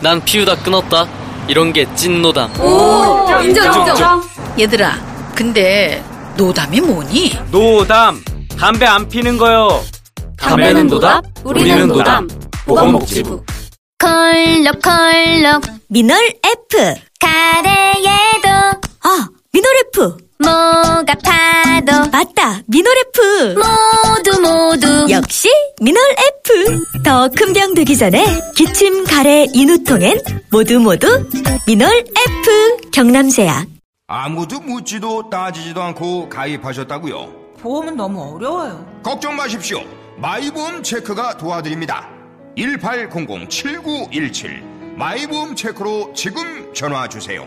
난 피우다 끊었다. 이런 게 찐 노담. 오, 인정, 인정. 얘들아, 근데 노담이 뭐니? 노담. 담배 안 피는 거요. 담배는 노답, 우리는 노담. 보건복지부. 컬럭컬럭 미널 F 가래에도 아 F 뭐가 파도 맞다 F 모두 모두 역시 미널 F 더 큰 병 되기 전에 기침 가래 인후통엔 모두 모두 미널 F 경남제약 아무도 묻지도 따지지도 않고 가입하셨다고요? 보험은 너무 어려워요. 걱정 마십시오. 마이보험 체크가 도와드립니다. 1800-7917 마이보험 체크로 지금 전화 주세요.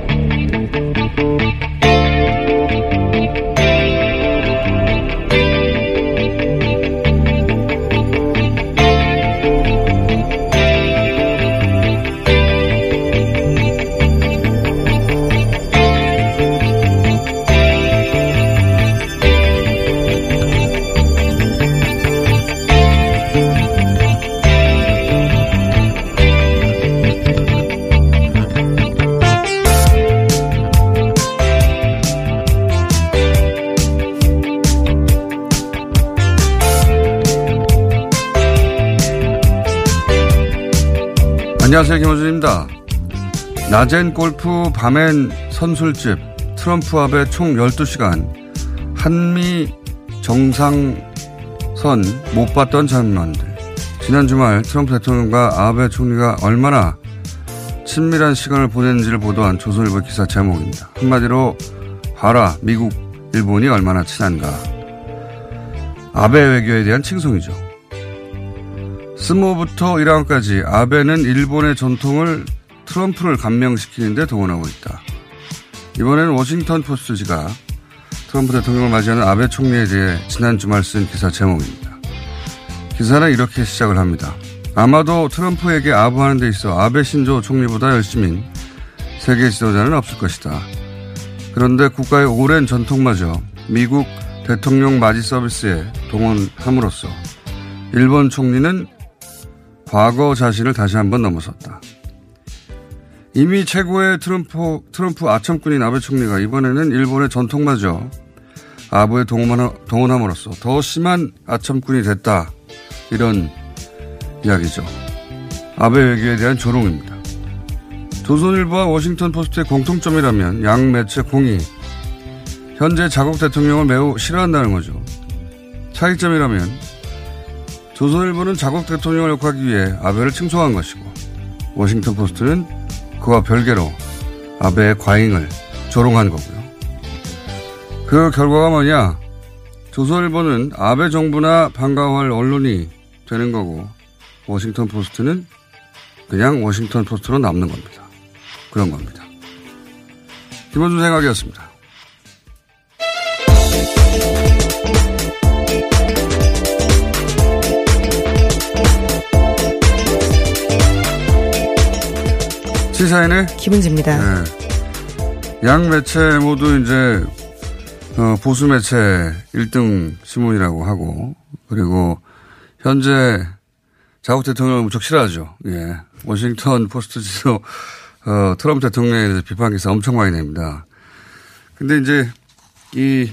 안녕하세요. 김호준입니다. 낮엔 골프, 밤엔 선술집, 트럼프 앞에 총 12시간, 한미 정상선 못 봤던 장면들. 지난 주말 트럼프 대통령과 아베 총리가 얼마나 친밀한 시간을 보냈는지를 보도한 조선일보 기사 제목입니다. 한마디로 봐라 미국, 일본이 얼마나 친한가. 아베 외교에 대한 칭송이죠. 스모부터 1학년까지 아베는 일본의 전통을 트럼프를 감명시키는데 동원하고 있다. 이번에는 워싱턴 포스트지가 트럼프 대통령을 맞이하는 아베 총리에 대해 지난 주말 쓴 기사 제목입니다. 기사는 이렇게 시작을 합니다. 아마도 트럼프에게 아부하는 데 있어 아베 신조 총리보다 열심인 세계 지도자는 없을 것이다. 그런데 국가의 오랜 전통마저 미국 대통령 맞이 서비스에 동원함으로써 일본 총리는 과거 자신을 다시 한번 넘어섰다. 이미 최고의 트럼프, 트럼프 아첨꾼인 아베 총리가 이번에는 일본의 전통마저 아부에 동원함 으로써 더 심한 아첨꾼이 됐다. 이런 이야기죠. 아베 외교에 대한 조롱입니다. 조선일보와 워싱턴 포스트의 공통점이라면 양 매체 공이 현재 자국 대통령을 매우 싫어한다는 거죠. 차이점이라면 조선일보는 자국 대통령을 욕하기 위해 아베를 칭송한 것이고 워싱턴 포스트는 그와 별개로 아베의 과잉을 조롱한 거고요. 그 결과가 뭐냐? 조선일보는 아베 정부나 반가워할 언론이 되는 거고 워싱턴 포스트는 그냥 워싱턴 포스트로 남는 겁니다. 그런 겁니다. 김원준 생각이었습니다. 시사인의 김은지입니다. 네. 양 매체 모두 이제 어, 보수 매체 1등 신문이라고 하고 그리고 현재 자국 대통령을 무척 싫어하죠. 예. 워싱턴 포스트지도 어, 트럼프 대통령에 대해서 비판 기사 엄청 많이 냅니다. 근데 이제 이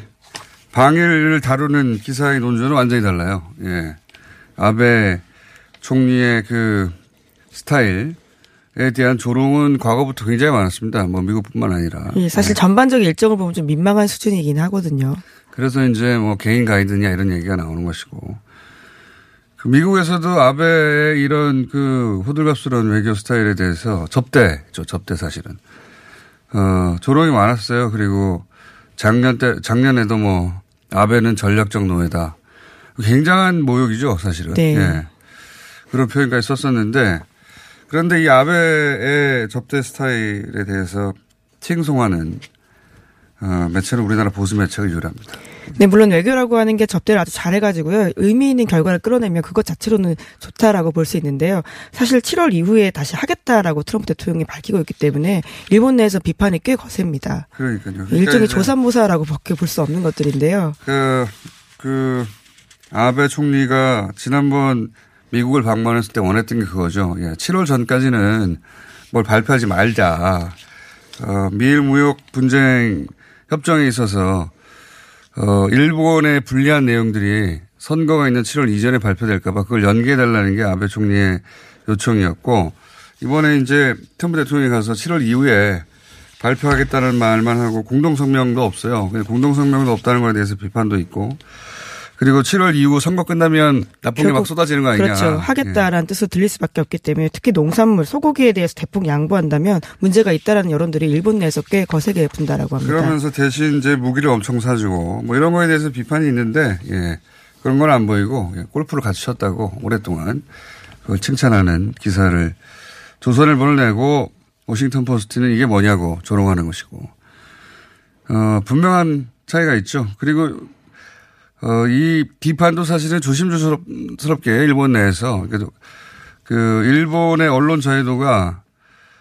방일을 다루는 기사의 논조는 완전히 달라요. 예. 아베 총리의 그 스타일 에 대한 조롱은 과거부터 굉장히 많았습니다. 뭐 미국뿐만 아니라. 예, 사실 전반적 일정을 보면 좀 민망한 수준이긴 하거든요. 그래서 이제 뭐 개인 가이드냐 이런 얘기가 나오는 것이고. 그 미국에서도 아베의 이런 그 호들갑스러운 외교 스타일에 대해서 접대죠. 접대 사실은. 어, 조롱이 많았어요. 그리고 작년 때, 작년에도 뭐 아베는 전략적 노예다. 굉장한 모욕이죠. 사실은. 네. 예. 그런 표현까지 썼었는데 그런데 이 아베의 접대 스타일에 대해서 칭송하는 어, 매체는 우리나라 보수 매체가 유일합니다. 네, 물론 외교라고 하는 게 접대를 아주 잘해가지고요. 의미 있는 결과를 끌어내면 그것 자체로는 좋다라고 볼 수 있는데요. 사실 7월 이후에 다시 하겠다라고 트럼프 대통령이 밝히고 있기 때문에 일본 내에서 비판이 꽤 거셉니다. 그러니까요. 그러니까 일종의 이제 조삼모사라고 밖에 볼 수 없는 것들인데요. 그, 그, 아베 총리가 지난번 미국을 방문했을 때 원했던 게 그거죠. 예, 7월 전까지는 뭘 발표하지 말자. 어, 미일 무역 분쟁 협정에 있어서 어, 일본의 불리한 내용들이 선거가 있는 7월 이전에 발표될까봐 그걸 연기해달라는 게 아베 총리의 요청이었고 이번에 이제 트럼프 대통령이 가서 7월 이후에 발표하겠다는 말만 하고 공동성명도 없어요. 공동성명도 없다는 거에 대해서 비판도 있고 그리고 7월 이후 선거 끝나면 나쁜 게 막 쏟아지는 거 아니냐. 그렇죠. 하겠다라는 예. 뜻으로 들릴 수밖에 없기 때문에 특히 농산물, 소고기에 대해서 대폭 양보한다면 문제가 있다라는 여론들이 일본 내에서 꽤 거세게 분다라고 합니다. 그러면서 대신 이제 무기를 엄청 사주고 뭐 이런 거에 대해서 비판이 있는데 예. 그런 건 안 보이고 예. 골프를 같이 쳤다고 오랫동안 그걸 칭찬하는 기사를 조선일보를 내고 워싱턴 포스트는 이게 뭐냐고 조롱하는 것이고 어, 분명한 차이가 있죠. 그리고 어, 이 비판도 사실은 조심스럽게 일본 내에서 그 일본의 언론 자유도가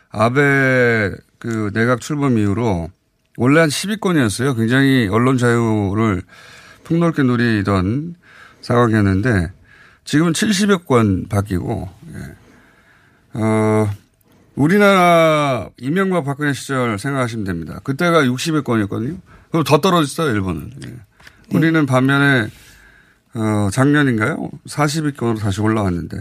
아베 그 내각 출범 이후로 원래 한 10위권이었어요. 굉장히 언론 자유를 폭넓게 누리던 상황이었는데 지금은 70여 권 바뀌고 예. 어, 우리나라 이명박 박근혜 시절 생각하시면 됩니다. 그때가 60여 건이었거든요. 그럼 더 떨어졌어요, 일본은. 예. 우리는 반면에 어, 작년인가요? 40위권으로 다시 올라왔는데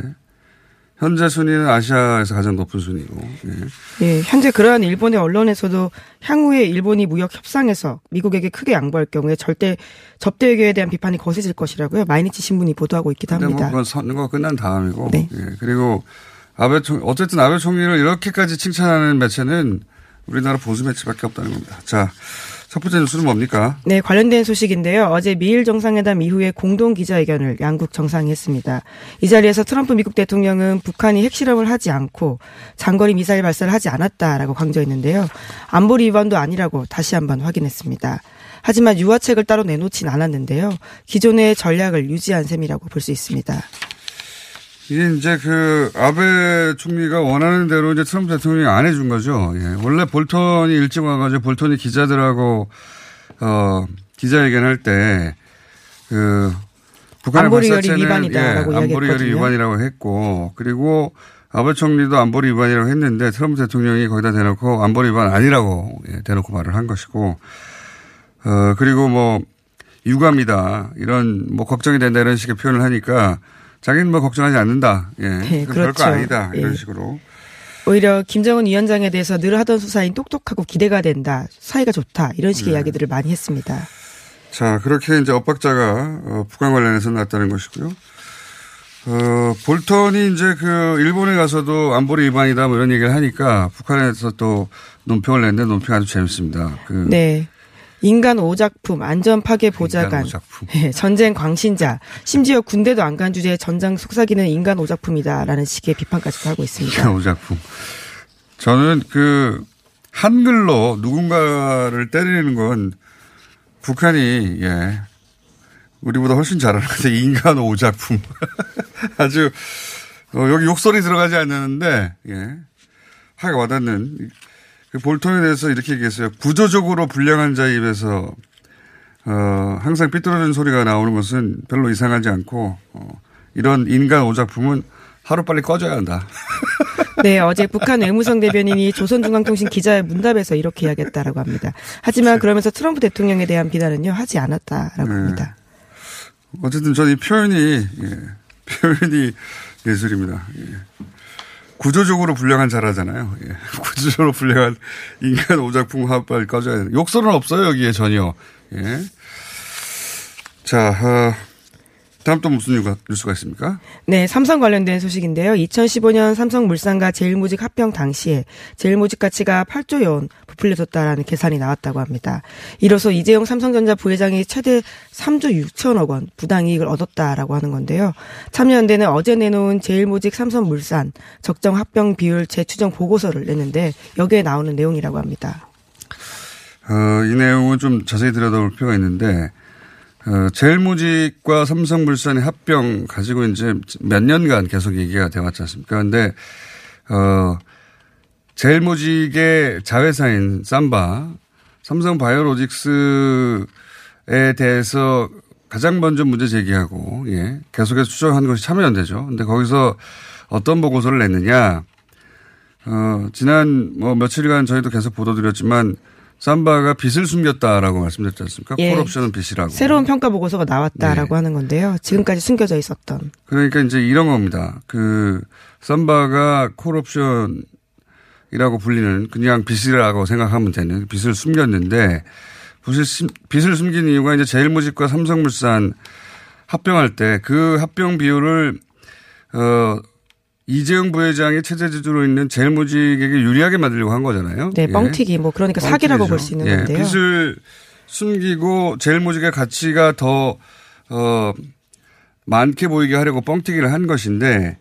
현재 순위는 아시아에서 가장 높은 순위고. 예. 예, 현재 그러한 일본의 언론에서도 향후에 일본이 무역 협상에서 미국에게 크게 양보할 경우에 절대 접대 외교에 대한 비판이 거세질 것이라고요. 마이니치 신문이 보도하고 있기도 뭐 합니다. 그건 선거 끝난 다음이고. 네. 예. 그리고 아베 총 어쨌든 아베 총리를 이렇게까지 칭찬하는 매체는 우리나라 보수 매체밖에 없다는 겁니다. 자, 첫 번째 뉴스는 뭡니까? 네, 관련된 소식인데요. 어제 미일 정상회담 이후에 공동 기자회견을 양국 정상이 했습니다. 이 자리에서 트럼프 미국 대통령은 북한이 핵실험을 하지 않고 장거리 미사일 발사를 하지 않았다라고 강조했는데요. 안보리 위반도 아니라고 다시 한번 확인했습니다. 하지만 유화책을 따로 내놓진 않았는데요. 기존의 전략을 유지한 셈이라고 볼 수 있습니다. 이게 이제 그 아베 총리가 원하는 대로 이제 트럼프 대통령이 안 해준 거죠. 예. 원래 볼턴이 일찍 와가지고 볼턴이 기자들하고 어 기자회견할 때 그 북한의 안보리 결의 발사체는 위반이다라고 예, 안보리 결의 이야기했거든요. 위반이라고 했고 그리고 아베 총리도 안보리 위반이라고 했는데 트럼프 대통령이 거기다 대놓고 안보리 위반 아니라고 예, 대놓고 말을 한 것이고 어 그리고 뭐 유감이다 이런 뭐 걱정이 된다 이런 식의 표현을 하니까 자기는 뭐 걱정하지 않는다. 예. 네, 그렇죠. 별거 아니다. 이런 예. 식으로. 오히려 김정은 위원장에 대해서 늘 하던 수사인 똑똑하고 기대가 된다. 사이가 좋다. 이런 식의 네. 이야기들을 많이 했습니다. 자, 그렇게 이제 엇박자가 어, 북한 관련해서 났다는 것이고요. 어, 볼턴이 이제 그 일본에 가서도 안보리 위반이다 뭐 이런 얘기를 하니까 북한에서 또 논평을 냈는데 논평 아주 재밌습니다. 그 네. 인간 오작품, 안전 파괴 보좌관, 오작품. 예, 전쟁 광신자, 심지어 군대도 안 간 주제에 전장 속삭이는 인간 오작품이다라는 식의 비판까지도 하고 있습니다. 오작품. 저는 그 한글로 누군가를 때리는 건 북한이 예 우리보다 훨씬 잘하는 것 같아요. 인간 오작품. 아주 어, 여기 욕설이 들어가지 않는데 예 화가 와닿는 그 볼턴에 대해서 이렇게 얘기했어요. 구조적으로 불량한 자 입에서 어, 항상 삐뚤어진 소리가 나오는 것은 별로 이상하지 않고 어, 이런 인간 오작품은 하루 빨리 꺼져야 한다. 네, 어제 북한 외무성 대변인이 조선중앙통신 기자의 문답에서 이렇게 이야기했다라고 합니다. 하지만 그러면서 트럼프 대통령에 대한 비난은요 하지 않았다라고 네. 합니다. 어쨌든 저는 이 표현이 예, 표현이 예술입니다. 예. 구조적으로 불량한 자라잖아요. 예. 구조적으로 불량한 인간 오작품 합발 꺼져야 되는. 욕설은 없어요, 여기에 전혀. 예. 자, 어, 다음 또 무슨 뉴스가 있습니까? 네, 삼성 관련된 소식인데요. 2015년 삼성물산과 제일모직 합병 당시에 제일모직 가치가 8조 원 부풀려졌다라는 계산이 나왔다고 합니다. 이로써 이재용 삼성전자 부회장이 최대 3조 6천억 원 부당이익을 얻었다라고 하는 건데요. 참여연대는 어제 내놓은 제일모직 삼성물산 적정 합병 비율 재추정 보고서를 냈는데 여기에 나오는 내용이라고 합니다. 어, 이 내용은 좀 자세히 들여다볼 필요가 있는데 어, 제일모직과 삼성물산의 합병 가지고 이제 몇 년간 계속 얘기가 돼 왔지 않습니까? 근데, 어, 제일모직의 자회사인 삼바, 삼성바이오로직스에 대해서 가장 먼저 문제 제기하고, 예, 계속해서 추정한 것이 참여연대죠. 근데 거기서 어떤 보고서를 냈느냐, 어, 지난 뭐 며칠간 저희도 계속 보도드렸지만 삼바가 빚을 숨겼다라고 말씀드렸지 않습니까? 예. 콜옵션은 빚이라고. 새로운 평가 보고서가 나왔다라고 하는 건데요. 지금까지 숨겨져 있었던. 그러니까 이제 이런 겁니다. 그 삼바가 콜옵션이라고 불리는 그냥 빚이라고 생각하면 되는 빚을 숨겼는데 빚을, 숨- 빚을 숨긴 이유가 이제 제일모직과 삼성물산 합병할 때 그 합병 비율을 어 이재용 부회장이 체제 지주로 있는 제일모직에게 유리하게 만들려고 한 거잖아요. 네, 예. 뻥튀기 뭐 그러니까 사기라고 뻥튀기죠. 볼수 있는 예, 건데요. 빚을 숨기고 제일모직의 가치가 더, 어, 많게 보이게 하려고 뻥튀기를 한 것인데,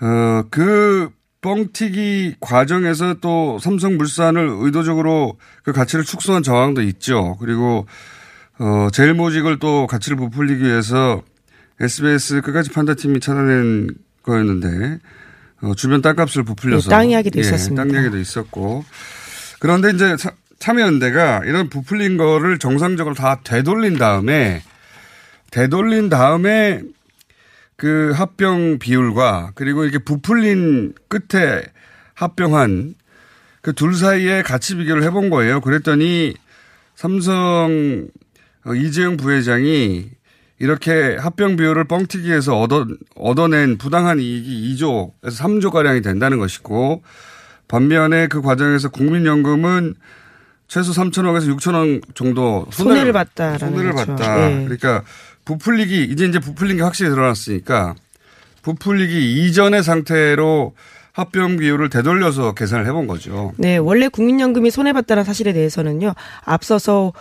어, 그 뻥튀기 과정에서 또 삼성물산을 의도적으로 그 가치를 축소한 정황도 있죠. 그리고, 어, 제일모직을 또 가치를 부풀리기 위해서 SBS 끝까지 판다팀이 찾아낸 거였는데, 어, 주변 땅값을 부풀려서. 네, 땅 이야기도 예, 있었습니다. 땅 이야기도 있었고. 그런데 이제 차- 참여연대가 이런 부풀린 거를 정상적으로 다 되돌린 다음에 되돌린 다음에 그 합병 비율과 그리고 이렇게 부풀린 끝에 합병한 그 둘 사이의 가치 비교를 해본 거예요. 그랬더니 삼성 어, 이재용 부회장이 이렇게 합병 비율을 뻥튀기해서 얻어, 얻어낸 부당한 이익이 2조에서 3조 가량이 된다는 것이고 반면에 그 과정에서 국민연금은 최소 3천억에서 6천억 정도 손해를 봤다라는 손해를. 봤다. 네. 그러니까 부풀리기 이제 이제 부풀린 게 확실히 드러났으니까 부풀리기 이전의 상태로 합병 비율을 되돌려서 계산을 해본 거죠. 네, 원래 국민연금이 손해봤다는 사실에 대해서는요, 앞서서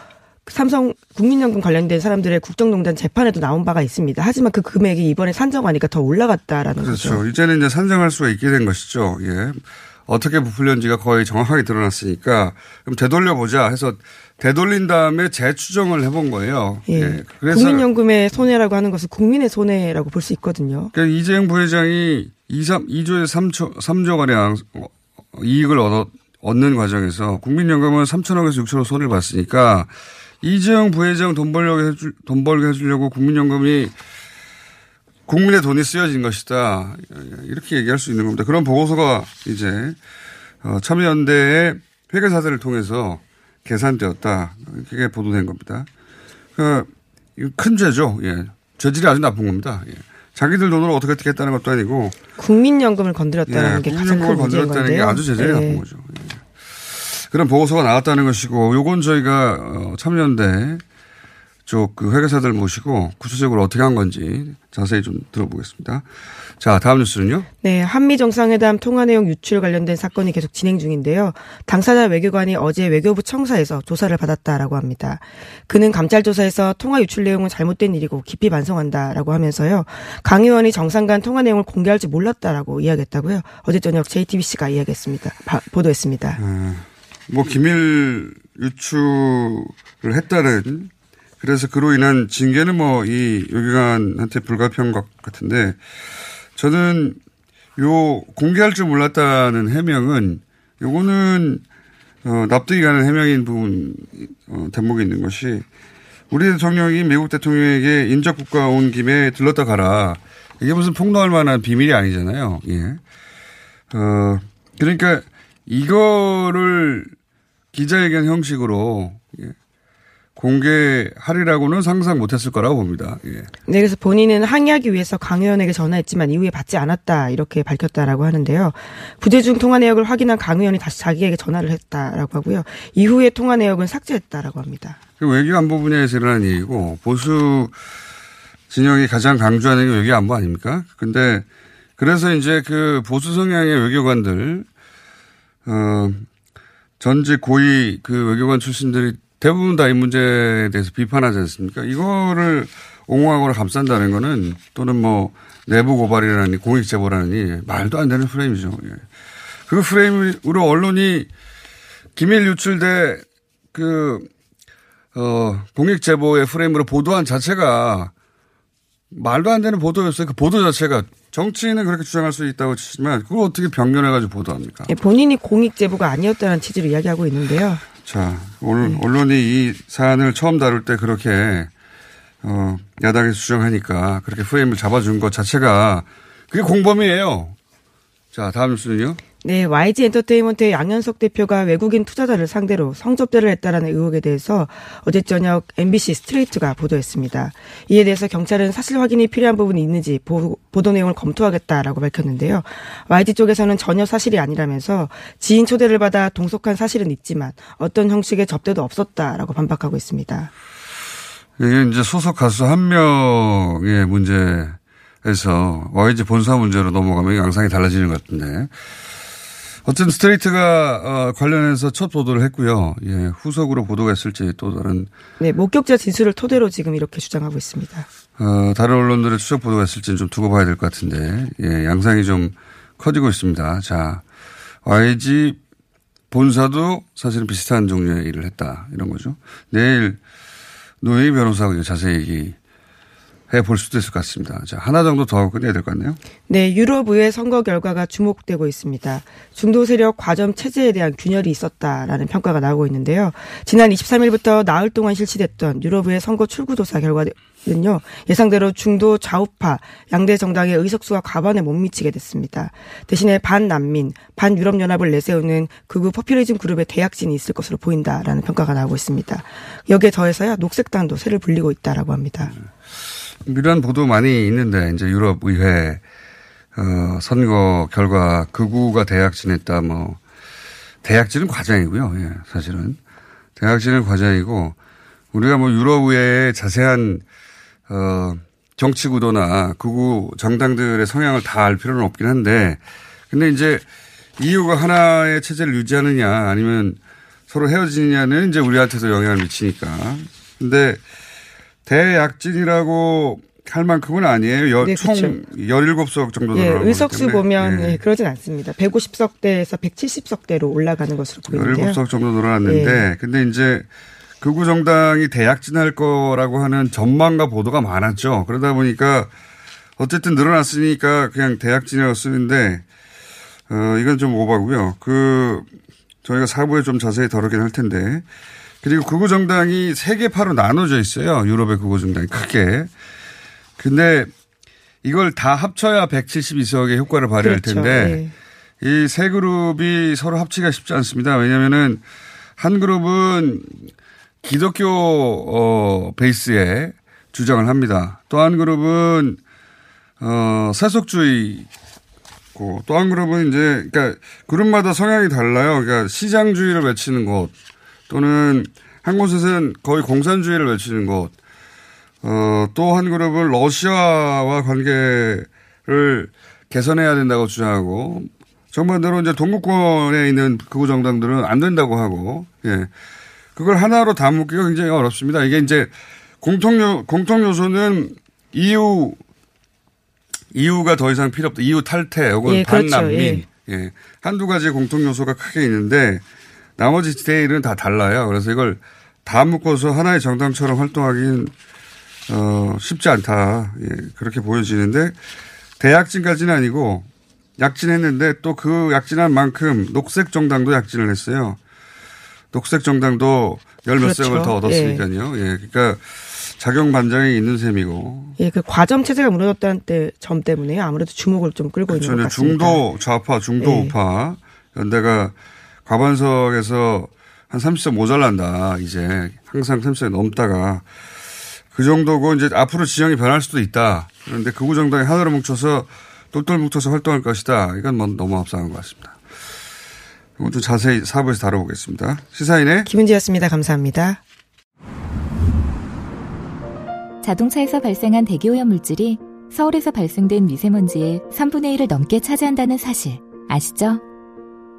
삼성 국민연금 관련된 사람들의 국정농단 재판에도 나온 바가 있습니다. 하지만 그 금액이 이번에 산정하니까 더 올라갔다라는 그렇죠. 거죠. 이제는 이제 산정할 수가 있게 된 것이죠. 예. 어떻게 부풀렸는지가 거의 정확하게 드러났으니까 그럼 되돌려 보자 해서 되돌린 다음에 재추정을 해본 거예요. 예. 예. 그래서 국민연금의 손해라고 하는 것은 국민의 손해라고 볼 수 있거든요. 그러니까 이재용 부회장이 2, 3, 2조에 3조, 3조 가량 이익을 얻어, 얻는 과정에서 국민연금은 3천억에서 6천억 손해를 봤으니까 이재용 부회장 돈 벌려고 해줄, 돈 벌게 해주려고 국민연금이 국민의 돈이 쓰여진 것이다. 이렇게 얘기할 수 있는 겁니다. 그런 보고서가 이제 어, 참여연대의 회계사들을 통해서 계산되었다. 이게 보도된 겁니다. 그, 이거 큰 죄죠. 예. 죄질이 아주 나쁜 겁니다. 예. 자기들 돈으로 어떻게 어떻게 했다는 것도 아니고 국민연금을 건드렸다는 예, 게 가장 국민연금을 큰 문제인 건드렸다는 게 건데요. 아주 제재가 예. 나쁜 거죠. 예. 그런 보고서가 나왔다는 것이고 요건 저희가 어, 참여연대 쪽그 회계사들 모시고 구체적으로 어떻게 한 건지 자세히 좀 들어보겠습니다. 자, 다음 뉴스는요. 네, 한미 정상회담 통화 내용 유출 관련된 사건이 계속 진행 중인데요. 당사자 외교관이 어제 외교부 청사에서 조사를 받았다라고 합니다. 그는 감찰 조사에서 통화 유출 내용은 잘못된 일이고 깊이 반성한다라고 하면서요. 강 의원이 정상 간 통화 내용을 공개할 줄 몰랐다라고 이야기했다고요. 어제 저녁 JTBC가 이야기했습니다. 바- 보도했습니다. 뭐 기밀 유출을 했다는 그래서 그로 인한 징계는 뭐이 외교관한테 불가피한 것 같은데 저는 요 공개할 줄 몰랐다는 해명은 요거는 어, 납득이 가는 해명인 부분 어, 대목이 있는 것이 우리 대통령이 미국 대통령에게 인접 국가 온 김에 들렀다 가라 이게 무슨 폭로할 만한 비밀이 아니잖아요. 예. 어 그러니까 이거를 기자회견 형식으로 예, 공개하리라고는 상상 못했을 거라고 봅니다. 예. 네, 그래서 본인은 항의하기 위해서 강 의원에게 전화했지만 이후에 받지 않았다 이렇게 밝혔다라고 하는데요. 부재 중 통화 내역을 확인한 강 의원이 다시 자기에게 전화를 했다라고 하고요. 이후에 통화 내역은 삭제했다라고 합니다. 그 외교안보 분야에서 일어난 일이고 보수 진영이 가장 강조하는 게 외교안보 아닙니까? 근데 그래서 이제 그 보수 성향의 외교관들 어 전직 고위 그 외교관 출신들이 대부분 다 이 문제에 대해서 비판하지 않습니까? 이거를 옹호하거나 감싼다는 거는 또는 뭐 내부 고발이라니 공익 제보라니 말도 안 되는 프레임이죠. 예. 그 프레임으로 언론이 기밀 유출돼 그, 어, 공익 제보의 프레임으로 보도한 자체가 말도 안 되는 보도였어요. 그 보도 자체가 정치인은 그렇게 주장할 수 있다고 치지만 그걸 어떻게 변경해가지고 보도합니까? 예, 본인이 공익 제보가 아니었다는 취지로 이야기하고 있는데요. 자, 오늘 언론이 이 사안을 처음 다룰 때 그렇게 어, 야당에서 주장하니까 그렇게 프레임을 잡아준 것 자체가 그게 공범이에요. 자, 다음 뉴스는요. 네, YG 엔터테인먼트의 양현석 대표가 외국인 투자자를 상대로 성접대를 했다라는 의혹에 대해서 어제 저녁 MBC 스트레이트가 보도했습니다. 이에 대해서 경찰은 사실 확인이 필요한 부분이 있는지 보, 도 내용을 검토하겠다라고 밝혔는데요. YG 쪽에서는 전혀 사실이 아니라면서 지인 초대를 받아 동석한 사실은 있지만 어떤 형식의 접대도 없었다라고 반박하고 있습니다. 이게 이제 소속 가수 한 명의 문제에서 YG 본사 문제로 넘어가면 양상이 달라지는 것 같은데. 어쨌든 스트레이트가 어, 관련해서 첫 보도를 했고요. 예, 후속으로 보도가 있을지 또 다른 네, 목격자 진술을 토대로 지금 이렇게 주장하고 있습니다. 어, 다른 언론들의 추적 보도가 있을지는 좀 두고 봐야 될 것 같은데 예, 양상이 좀 커지고 있습니다. 자, YG 본사도 사실은 비슷한 종류의 일을 했다 이런 거죠. 내일 노예 변호사하고 자세히 얘기 해볼 수도 있을 것 같습니다. 자, 하나 정도 더 하고 끝내야 될 것 같네요. 네, 유럽의 선거 결과가 주목되고 있습니다. 중도 세력 과점 체제에 대한 균열이 있었다라는 평가가 나오고 있는데요. 지난 23일부터 나흘 동안 실시됐던 유럽의 선거 출구조사 결과 는요, 예상대로 중도 좌우파 양대 정당의 의석수가 과반에 못 미치게 됐습니다. 대신에 반난민, 반유럽연합을 내세우는 극우 퍼퓰리즘 그룹의 대약진이 있을 것으로 보인다라는 평가가 나오고 있습니다. 여기에 더해서야 녹색당도 새를 불리고 있다라고 합니다. 음. 이런 보도 많이 있는데 이제 유럽 의회 어, 선거 결과 극우가 대학진했다 뭐 대학진은 과장이고요. 예, 사실은 대학진은 과장이고 우리가 뭐 유럽 의회의 자세한 어, 정치 구도나 극우 정당들의 성향을 다 알 필요는 없긴 한데 근데 이제 EU가 하나의 체제를 유지하느냐 아니면 서로 헤어지느냐는 이제 우리한테도 영향을 미치니까. 근데 대약진이라고 할 만큼은 아니에요. 여, 네, 총 그렇죠. 17석 정도 네, 의석수 보면 네. 네, 그러진 않습니다. 150석대에서 170석대로 올라가는 것으로 보이는데요. 17석 정도 늘어났는데 네. 근데 이제 극우 정당이 대약진할 거라고 하는 전망과 보도가 많았죠. 그러다 보니까 어쨌든 늘어났으니까 그냥 대약진이라고 쓰는데 어 이건 좀 오바고요. 그 저희가 사부에 좀 자세히 다루긴 할 텐데 그리고 극우 정당이 세 개파로 나눠져 있어요. 유럽의 극우 정당이 크게. 근데 이걸 다 합쳐야 172석의 효과를 발휘할 그렇죠. 텐데 네. 이세 그룹이 서로 합치기가 쉽지 않습니다. 왜냐면은 한 그룹은 기독교 어 베이스에 주장을 합니다. 또 한 그룹은 어 세속주의 또한 그룹은 이제 그러니까 그룹마다 성향이 달라요. 그러니까 시장주의를 외치는 곳 또는 한 곳에서는 거의 공산주의를 외치는 곳, 어, 또 한 그룹은 러시아와 관계를 개선해야 된다고 주장하고, 정반대로 이제 동구권에 있는 극우 정당들은 안 된다고 하고, 예. 그걸 하나로 다 묶기가 굉장히 어렵습니다. 이게 이제 공통, 공통 요소는 EU, EU가 더 이상 필요 없다. EU 탈퇴 혹은 예, 그렇죠. 반난민. 예. 예. 한두 가지 공통 요소가 크게 있는데 나머지 디테일은 다 달라요. 그래서 이걸 다 묶어서 하나의 정당처럼 활동하기는 어, 쉽지 않다. 예, 그렇게 보여지는데 대약진까지는 아니고 약진했는데 또 그 약진한 만큼 녹색 정당도 약진을 했어요. 녹색 정당도 열몇 석을 더 그렇죠. 얻었으니까요. 예. 예. 그러니까 작용 반장이 있는 셈이고. 예, 그 과점 체제가 무너졌다는 때, 점 때문에 아무래도 주목을 좀 끌고 그렇죠. 있는 것 같습니다. 중도 좌파, 중도 예. 우파 연대가 과반석에서 한 30석 모자란다. 이제 항상 30석이 넘다가 그 정도고 이제 앞으로 지형이 변할 수도 있다. 그런데 극우 정당이 하나로 뭉쳐서 똘똘 뭉쳐서 활동할 것이다. 이건 뭐 너무 합상한 것 같습니다. 이건 좀 자세히 사부에서 다뤄보겠습니다. 시사인의 김은지였습니다. 감사합니다. 자동차에서 발생한 대기오염 물질이 서울에서 발생된 미세먼지의 3분의 1을 넘게 차지한다는 사실 아시죠?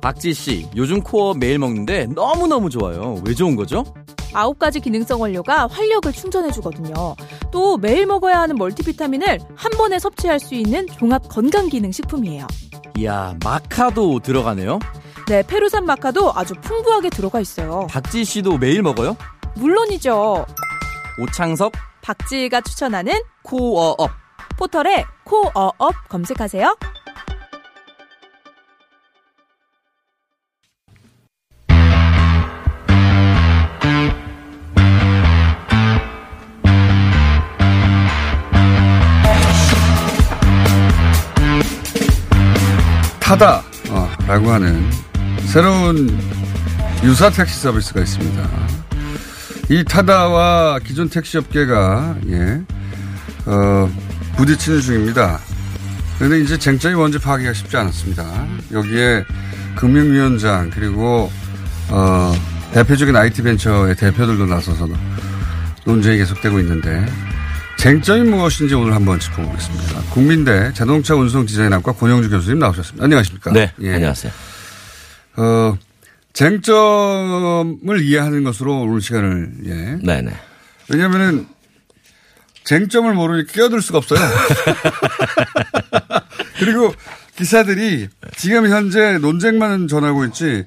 박지 씨, 요즘 코어업 매일 먹는데 너무너무 좋아요. 왜 좋은 거죠? 아홉 가지 기능성 원료가 활력을 충전해주거든요. 또 매일 먹어야 하는 멀티비타민을 한 번에 섭취할 수 있는 종합 건강기능식품이에요. 이야, 마카도 들어가네요. 네, 페루산 마카도 아주 풍부하게 들어가 있어요. 박지 씨도 매일 먹어요? 물론이죠. 오창석, 박지가 추천하는 코어업. 포털에 코어업 검색하세요. 타다 어, 라고 하는 새로운 유사 택시 서비스가 있습니다. 이 타다와 기존 택시 업계가 예, 어, 부딪히는 중입니다. 그런데 이제 쟁점이 뭔지 파악하기가 쉽지 않았습니다. 여기에 금융위원장 그리고 어, 대표적인 IT 벤처의 대표들도 나서서 논쟁이 계속되고 있는데 쟁점이 무엇인지 오늘 한번 짚어보겠습니다. 국민대 자동차 운송 디자인학과 권영주 교수님 나오셨습니다. 안녕하십니까? 네. 예. 안녕하세요. 어, 쟁점을 이해하는 것으로 오늘 시간을, 예. 네네. 왜냐면은 쟁점을 모르니 끼어들 수가 없어요. 그리고 기사들이 지금 현재 논쟁만 전하고 있지,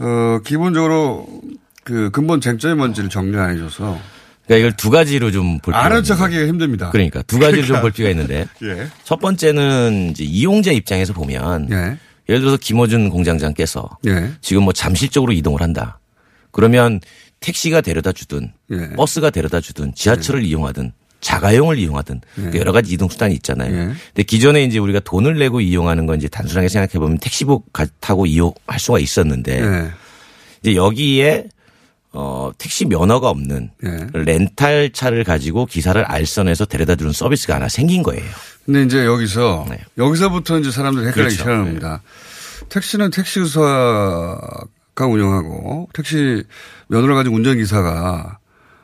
어, 기본적으로 그 근본 쟁점이 뭔지를 정리 안 해줘서. 그러니까 이걸 두 가지로 좀볼 필요가 아는 척 하기가 힘듭니다. 그러니까 두 가지로 그러니까. 좀볼 필요가 있는데. 예. 첫 번째는 이제 이용자 입장에서 보면. 예. 예를 들어서 김어준 공장장께서 예. 지금 뭐 잠실적으로 이동을 한다. 그러면 택시가 데려다 주든 예. 버스가 데려다 주든 지하철을 이용하든 자가용을 이용하든 예. 그 여러 가지 이동 수단이 있잖아요. 예. 근데 기존에 이제 우리가 돈을 내고 이용하는 건 이제 단순하게 생각해 보면 택시복 가- 타고 이용할 수가 있었는데 예. 이제 여기에 어 택시 면허가 없는 예. 렌탈 차를 가지고 기사를 알선해서 데려다 주는 서비스가 하나 생긴 거예요. 근데 이제 여기서 여기서부터 이제 사람들이 헷갈리기 그렇죠. 시작합니다. 택시는 택시사가 운영하고 택시 면허를 가진 운전 기사가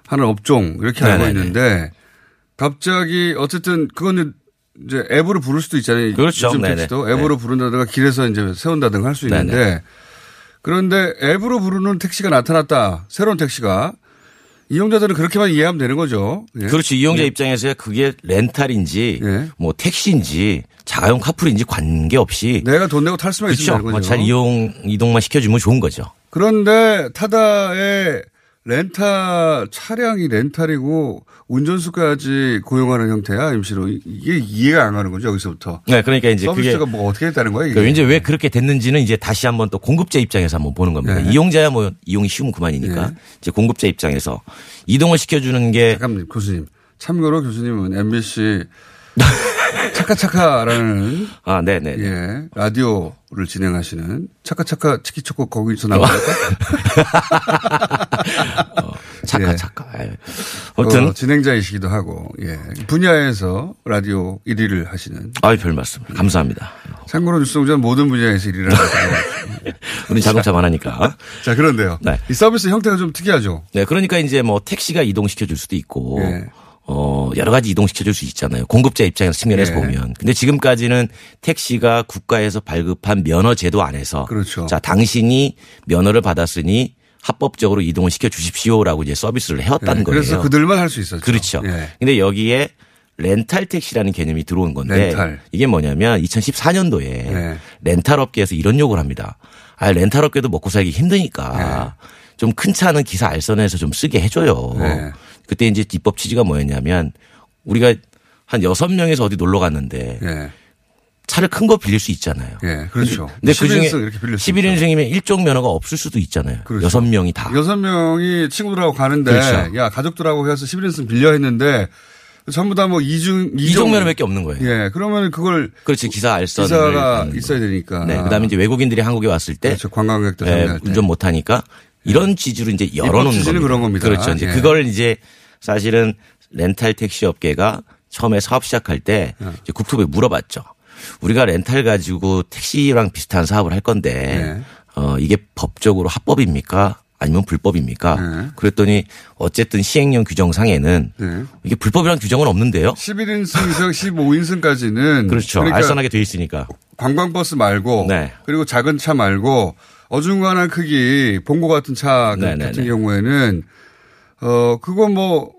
하는 업종 이렇게 알고 네네네. 있는데 갑자기 어쨌든 그거는 이제 앱으로 부를 수도 있잖아요. 그렇죠. 요즘. 택시도 앱으로 부른다든가 길에서 이제 세운다든가 할 수 있는데 네네. 그런데 앱으로 부르는 택시가 나타났다. 새로운 택시가 이용자들은 그렇게만 이해하면 되는 거죠. 예. 그렇죠. 이용자 예. 입장에서야 그게 렌탈인지 뭐 택시인지 자가용 카풀인지 관계없이 내가 돈 내고 탈 수만 있으면 그렇죠. 되는 뭐 거죠. 잘 이용 이동만 시켜주면 좋은 거죠. 그런데 타다의 렌탈 차량이 렌탈이고 운전수까지 고용하는 형태야 임시로 이게 이해가 안 가는 거죠 여기서부터. 네, 그러니까 이제 서비스가 그게 뭐 어떻게 했다는 거야 이게. 그 이제 왜 그렇게 됐는지는 이제 다시 한번 또 공급자 입장에서 한번 보는 겁니다. 네. 이용자야 뭐 이용이 쉬우면 그만이니까 이제 공급자 입장에서 이동을 시켜주는 게 잠깐 교수님. 참고로 교수님은 MBC 차카차카라는 아, 네 네. 예 라디오를 진행하시는 차카차카 치키초코 거기서 나옵니까? 차카 예. 차카. 예. 아무튼 어, 진행자이시기도 하고 예 분야에서 라디오 1위를 하시는. 아이 별 말씀. 감사합니다. 참고로 뉴스공장 모든 분야에서 1위를 하시는. 우리 자동차만 하니까. 자 그런데요. 네. 이 서비스 형태가 좀 특이하죠. 네, 그러니까 이제 뭐 택시가 이동시켜 줄 수도 있고 예. 어, 여러 가지 이동시켜 줄 수 있잖아요. 공급자 입장에서 측면에서 예. 보면. 근데 지금까지는 택시가 국가에서 발급한 면허 제도 안에서 그렇죠. 자, 당신이 면허를 받았으니 합법적으로 이동을 시켜 주십시오라고 이제 서비스를 해왔다는 예, 거예요. 그래서 그들만 할 수 있었죠. 그렇죠. 예. 근데 여기에 렌탈 택시라는 개념이 들어온 건데 렌탈. 이게 뭐냐면 2014년도에 예. 렌탈 업계에서 이런 요구를 합니다. 아, 렌탈 업계도 먹고 살기 힘드니까 좀 큰 차는 기사 알선해서 좀 쓰게 해줘요. 네. 그때 이제 입법 취지가 뭐였냐면 우리가 한 여섯 명에서 어디 놀러 갔는데 예. 차를 큰 거 빌릴 수 있잖아요. 예, 그렇죠. 근데 그 중에 11인승 이렇게 빌릴 수 11인승이면 일종 면허가 없을 수도 있잖아요. 그렇죠. 여섯 명이 다. 여섯 명이 친구들하고 가는데 그렇죠. 야 가족들하고 해서 11인승 빌려 했는데 전부 다 뭐 이중 이종 면허밖에 없는 거예요. 예, 그러면 그걸 그렇지 기사 알선 기사가 있어야 되니까. 네, 그다음에 이제 외국인들이 한국에 왔을 때 그렇죠. 관광객들 예, 참여할 때. 운전 못 하니까 이런 취지로 이제 열어놓는 취지는 겁니다. 그런 겁니다. 그렇죠. 이제 예. 그걸 이제 사실은 렌탈 택시 업계가 처음에 사업 시작할 때 예. 국토부에 물어봤죠. 우리가 렌탈 가지고 택시랑 비슷한 사업을 할 건데 네. 어 이게 법적으로 합법입니까? 아니면 불법입니까? 네. 그랬더니 어쨌든 시행령 규정상에는 네. 이게 불법이라는 규정은 없는데요. 11인승에서 15인승까지는 그렇죠. 알선하게 돼 있으니까. 관광버스 말고 네. 그리고 작은 차 말고 어중간한 크기 봉고 같은 차 그- 네네네. 같은 경우에는 어 그거 뭐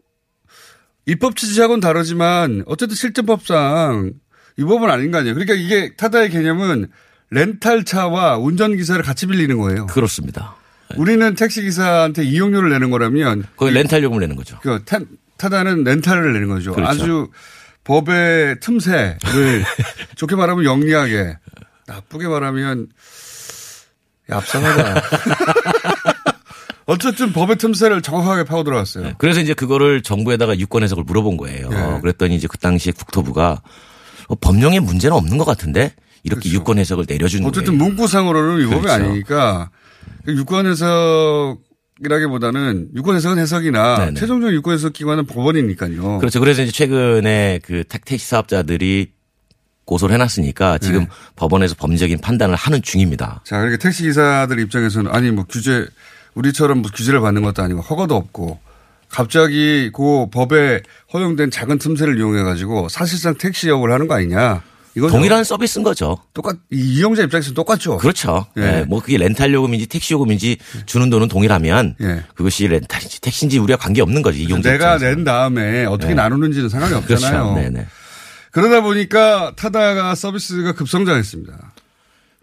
입법 취지하고는 다르지만 어쨌든 실제법상 이 법은 아닌 거 아니에요. 그러니까 이게 타다의 개념은 렌탈 차와 운전 기사를 같이 빌리는 거예요. 그렇습니다. 우리는 택시 기사한테 이용료를 내는 거라면 거기 렌탈 요금을 내는 거죠. 그 타, 타다는 렌탈을 내는 거죠. 그렇죠. 아주 법의 틈새를 좋게 말하면 영리하게 나쁘게 말하면 얍삽하다. 어쨌든 법의 틈새를 정확하게 파고 들어갔어요. 그래서 이제 그거를 정부에다가 유권 해석을 물어본 거예요. 네. 그랬더니 이제 그 당시에 국토부가 어, 법령에 문제는 없는 것 같은데 이렇게 유권 해석을 그렇죠. 어쨌든 거예요. 문구상으로는 위법이 그렇죠. 아니니까 유권 해석 이라기보다는 유권 해석은 해석이나 네네. 최종적 유권 해석 기관은 법원이니까요. 그렇죠. 그래서 이제 최근에 그 택- 택시 사업자들이 고소를 해놨으니까 지금 네. 법원에서 법리적인 판단을 하는 중입니다. 자, 그러니까 택시 기사들 입장에서는 아니 뭐 규제 우리처럼 뭐 규제를 받는 것도 아니고 허가도 없고 갑자기 그 법에 허용된 작은 틈새를 이용해 가지고 사실상 택시업을 하는 거 아니냐. 이거 동일한 서비스인 거죠. 똑같 이 이용자 입장에서는 똑같죠. 그렇죠. 예. 예, 뭐 그게 렌탈 요금인지 택시 요금인지 주는 돈은 동일하면 예. 그것이 렌탈인지 택시인지 우리가 관계 없는 거지. 이용자 내가 입장에서. 낸 다음에 어떻게 네. 나누는지는 상관이 없잖아요. 그렇죠. 네네. 그러다 보니까 타다가 서비스가 급성장했습니다.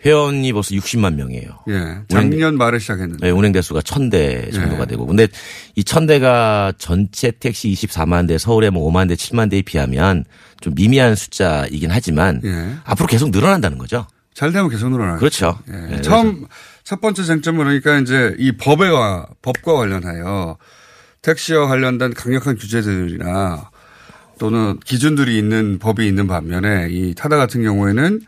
회원이 벌써 60만 명이에요. 예. 작년 말에 시작했는데. 네, 운행 대수가 1000대 정도가 예. 되고. 근데 이 1000대가 전체 택시 24만 대, 서울에 뭐 5만 대, 7만 대에 비하면 좀 미미한 숫자이긴 하지만 예. 앞으로 계속 늘어난다는 거죠. 잘 되면 계속 늘어나요. 그렇죠. 예. 예, 처음 첫 번째 쟁점은 그러니까 이제 이 법에와 법과 관련하여 택시와 관련된 강력한 규제들이나 또는 기준들이 있는 법이 있는 반면에 이 타다 같은 경우에는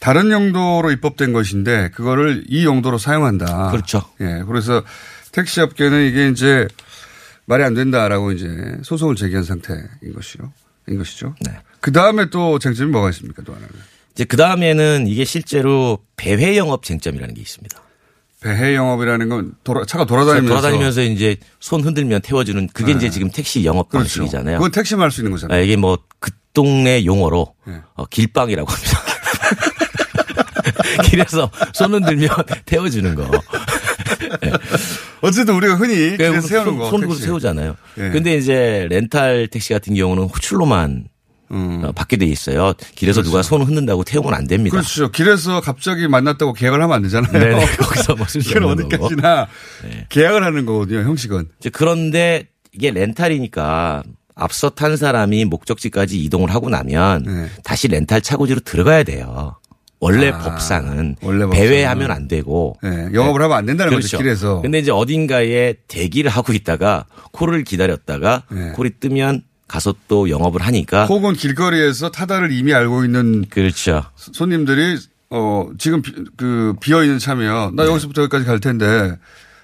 다른 용도로 입법된 것인데 그거를 이 용도로 사용한다. 그렇죠. 예. 그래서 택시 업계는 이게 이제 말이 안 된다라고 이제 소송을 제기한 상태인 것이요. 인 것이죠. 네. 그 다음에 또 쟁점이 뭐가 있습니까? 또 하나는. 이제 그 다음에는 이게 실제로 배회 영업 쟁점이라는 게 있습니다. 배해 영업이라는 건 돌아, 차가 돌아다니면서 돌아다니면서 이제 손 흔들면 태워주는 그게 네. 이제 지금 택시 영업 그렇죠. 방식이잖아요. 그건 택시만 할수 있는 거잖아요. 아, 이게 뭐 그 동네 용어로 네. 어, 길빵이라고 합니다. 길에서 손 흔들면 태워주는 거. 어쨌든 우리가 흔히 길에 그러니까 세우는 손, 거. 손으로. 세우잖아요. 예. 근데 이제 렌탈 택시 같은 경우는 호출로만 어, 받게 돼 있어요. 길에서 누가 손을 흔든다고 태우면 안 됩니다. 그렇죠. 길에서 갑자기 만났다고 계약을 하면 안 되잖아요. 네네. 거기서 뭐 쓸수 이건. 어디까지나 계약을 하는 거거든요. 형식은. 그런데 이게 렌탈이니까 앞서 탄 사람이 목적지까지 이동을 하고 나면 네. 다시 렌탈 차고지로 들어가야 돼요. 원래 아, 법상은 원래. 배회하면 안 되고 네, 영업을 하면 안 된다는 그렇죠. 거죠. 길에서. 근데 이제 어딘가에 대기를 하고 있다가 콜을 기다렸다가 네. 콜이 뜨면 가서 또 영업을 하니까 혹은 길거리에서 타다를 이미 알고 있는 그렇죠. 손님들이 어 지금 비, 그 비어 있는 차면 나 여기서부터 여기까지 갈 텐데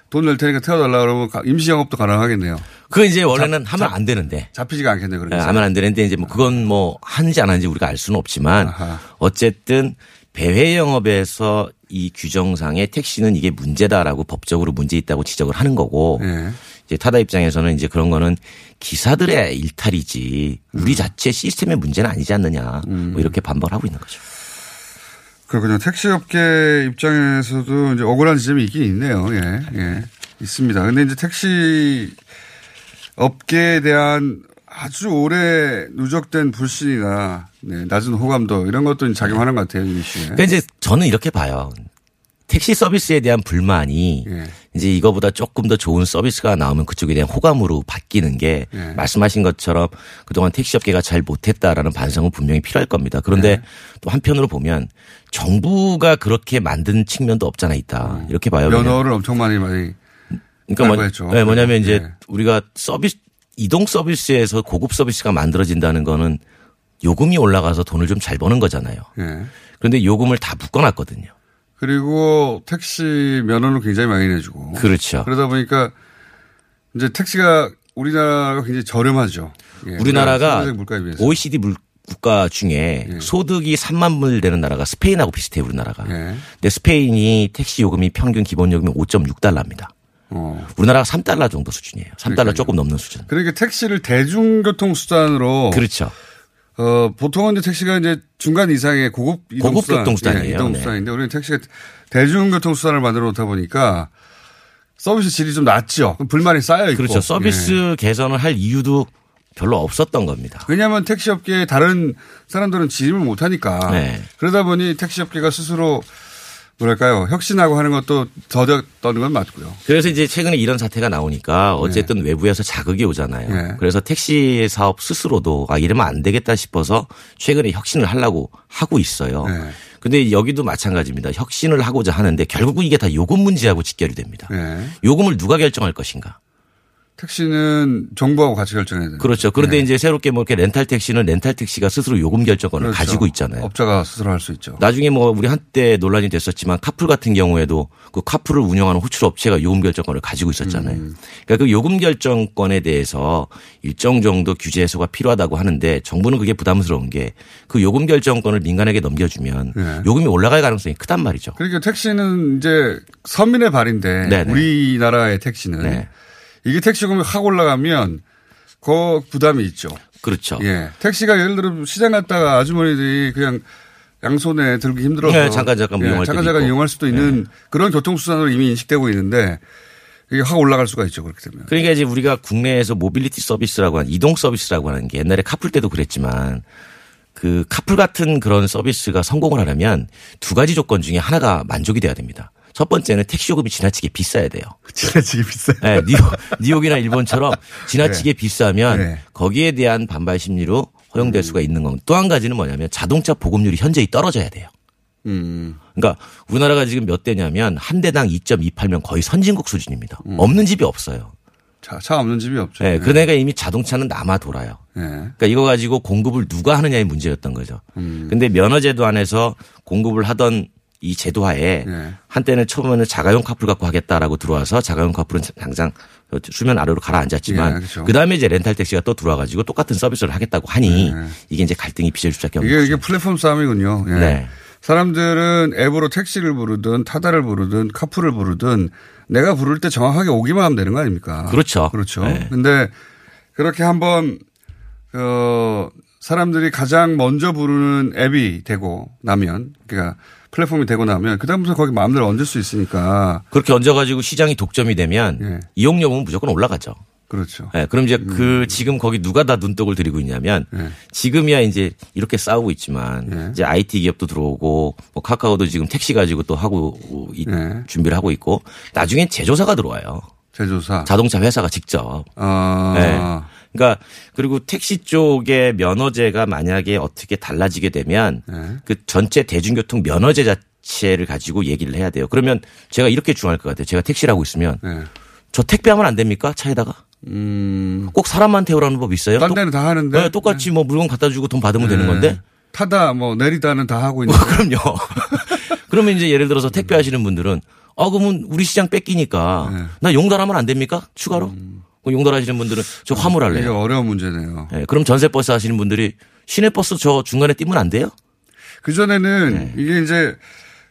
돈 낼 테니까 태워달라 그러면 가- 임시 영업도 가능하겠네요. 그거 이제 원래는 잡- 하면 잡- 안 되는데. 잡히지가 않겠네요. 예, 그러니까. 하면 안 되는데 이제 뭐 그건 뭐 하는지 안 하는지 우리가 알 수는 없지만 어쨌든 배회 영업에서 이 규정상의 택시는 이게 문제다라고 법적으로 문제 있다고 지적을 하는 거고 네. 이제 타다 입장에서는 이제 그런 거는 기사들의 일탈이지 우리 자체 시스템의 문제는 아니지 않느냐 뭐 이렇게 반박을 하고 있는 거죠. 그렇군요. 택시업계 입장에서도 이제 억울한 지점이 있긴 있네요. 예, 예. 있습니다. 근데 이제 택시 업계에 대한 아주 오래 누적된 불신이나 네, 낮은 호감도 이런 것도 이제 작용하는 것 같아요. 이 이슈에. 그러니까 이제 저는 이렇게 봐요. 택시 서비스에 대한 불만이 예. 이제 이거보다 조금 더 좋은 서비스가 나오면 그쪽에 대한 호감으로 바뀌는 게 예. 말씀하신 것처럼 그동안 택시업계가 잘 못했다라는 반성은 분명히 필요할 겁니다. 그런데 예. 또 한편으로 보면 정부가 그렇게 만든 측면도 없잖아 있다. 이렇게 봐요. 음. 면허를 엄청 많이 많이 그러니까 뭐. 네, 뭐냐면 이제 예. 우리가 서비스 이동 서비스에서 고급 서비스가 만들어진다는 거는 요금이 올라가서 돈을 좀 잘 버는 거잖아요. 예. 그런데 요금을 다 묶어놨거든요. 그리고 택시 면허는 굉장히 많이 내주고. 그렇죠. 그러다 보니까 이제 택시가 우리나라가 굉장히 저렴하죠. 예, 우리나라가. OECD 물- 국가 중에 예. 소득이 3만 불 되는 나라가 스페인하고 비슷해요, 우리나라가. 예. 근데 스페인이 택시 요금이 평균 기본 요금이 5.6달러입니다. 어. 우리나라가 3달러 정도 수준이에요. 3달러 조금 넘는 수준. 그러니까 택시를 대중교통 수단으로 그렇죠. 어, 보통은 이제 택시가 이제 중간 이상의 고급 이동 고급 수단, 교통수단 이에요. 예, 이동 네. 수단인데 우리는 택시가 대중교통 수단을 만들어 놓다 보니까 서비스 질이 좀 낮죠. 그럼 불만이 쌓여 있고. 그렇죠. 서비스 예. 개선을 할 이유도 별로 없었던 겁니다. 왜냐하면 택시업계의 다른 사람들은 진입을 못하니까. 네. 그러다 보니 택시업계가 스스로 뭐랄까요 혁신하고 하는 것도 더뎠던 건 맞고요. 그래서 이제 최근에 이런 사태가 나오니까 어쨌든 외부에서 자극이 오잖아요. 네. 그래서 택시 사업 스스로도 아 이러면 안 되겠다 싶어서 최근에 혁신을 하려고 하고 있어요. 네. 근데 여기도 마찬가지입니다. 혁신을 하고자 하는데 결국은 이게 다 요금 문제하고 직결이 됩니다. 네. 요금을 누가 결정할 것인가? 택시는 정부하고 같이 결정해야 돼요. 그렇죠. 그런데 이제 새롭게 뭐 이렇게 렌탈 택시는 렌탈 택시가 스스로 요금 결정권을 그렇죠. 가지고 있잖아요. 업자가 스스로 할 수 있죠. 나중에 뭐 우리 한때 논란이 됐었지만 카풀 같은 경우에도 그 카풀을 운영하는 호출 업체가 요금 결정권을 가지고 있었잖아요. 음. 그러니까 그 요금 결정권에 대해서 일정 정도 규제 해소가 필요하다고 하는데 정부는 그게 부담스러운 게 그 요금 결정권을 민간에게 넘겨주면 네. 요금이 올라갈 가능성이 크단 말이죠. 그러니까 택시는 이제 서민의 발인데 네네. 우리나라의 택시는 네. 이게 택시 요금이 확 올라가면 그 부담이 있죠. 그렇죠. 예. 택시가 예를 들어 시장 갔다가 아주머니들이 그냥 양손에 들기 힘들어서 네, 잠깐 잠깐 예, 이용할 잠깐 잠깐 있고. 이용할 수도 있는 그런 교통수단으로 이미 인식되고 있는데 이게 확 올라갈 수가 있죠. 그렇게 되면. 그러니까 이제 우리가 국내에서 모빌리티 서비스라고 하는 이동 서비스라고 하는 게 옛날에 카풀 때도 그랬지만 그 카풀 같은 그런 서비스가 성공을 하려면 두 가지 조건 중에 하나가 만족이 돼야 됩니다. 첫 번째는 택시 요금이 지나치게 비싸야 돼요. 지나치게 비싸. 네, 뉴욕, 뉴욕이나 일본처럼 지나치게 네. 비싸면 네. 거기에 대한 반발 심리로 허용될 수가 있는 겁니다. 또 한 가지는 뭐냐면 자동차 보급률이 현저히 떨어져야 돼요. 음. 그러니까 우리나라가 지금 몇 대냐면 한 대당 2.28면 거의 선진국 수준입니다. 음. 없는 집이 없어요. 차, 차 없는 집이 없죠. 네, 그네가 이미 자동차는 남아 돌아요. 예. 그러니까 이거 가지고 공급을 누가 하느냐의 문제였던 거죠. 음. 근데 면허제도 안에서 공급을 하던 이 제도하에 예. 한때는 처음에는 자가용 카풀 갖고 하겠다라고 들어와서 자가용 카풀은 당장 수면 아래로 가라앉았지만 예, 그렇죠. 그 다음에 이제 렌탈 택시가 또 들어와가지고 똑같은 서비스를 하겠다고 하니 이게 이제 갈등이 예. 이게. 이게 플랫폼 싸움이군요. 예. 네. 사람들은 앱으로 택시를 부르든 타다를 부르든 카풀을 부르든 내가 부를 때 정확하게 오기만 하면 되는 거 아닙니까? 그렇죠. 그렇죠. 네. 근데 그렇게 한번 어 사람들이 가장 먼저 부르는 앱이 되고 나면 그러니까 플랫폼이 되고 나면 그다음부터 거기 마음대로 얹을 수 있으니까 그렇게 얹어가지고 시장이 독점이 되면 예. 이용 요금은 무조건 올라가죠. 그렇죠. 예, 그럼 이제 그 지금 거기 누가 다 눈독을 들이고 있냐면 지금이야 이제 이렇게 싸우고 있지만 이제 IT 기업도 들어오고 뭐 카카오도 지금 택시 가지고 또 하고 이- 준비를 하고 있고 나중엔 제조사가 들어와요. 제조사. 자동차 회사가 직접. 아. 네. 그러니까 그리고 택시 쪽의 면허제가 만약에 어떻게 달라지게 되면 그 전체 대중교통 면허제 자체를 가지고 얘기를 해야 돼요. 그러면 제가 이렇게 주장할 것 같아요. 제가 택시를 하고 있으면 저 택배하면 안 됩니까? 차에다가? 꼭 사람만 태우라는 법 있어요? 음. 딴 데는 다 하는데. 네, 똑같이 뭐 물건 갖다 주고 돈 받으면 되는 네. 건데. 타다 뭐 내리다는 다 하고 있는. 그럼요. 그러면 이제 예를 들어서 택배 하시는 분들은 아 그러면 우리 시장 뺏기니까 네. 나 용달하면 안 됩니까? 추가로? 그럼 용달하시는 분들은 저 이게 화물할래요. 어려운 문제네요. 네, 그럼 전세버스 하시는 분들이 시내버스 저 중간에 뛰면 안 돼요? 그 전에는 네. 이게 이제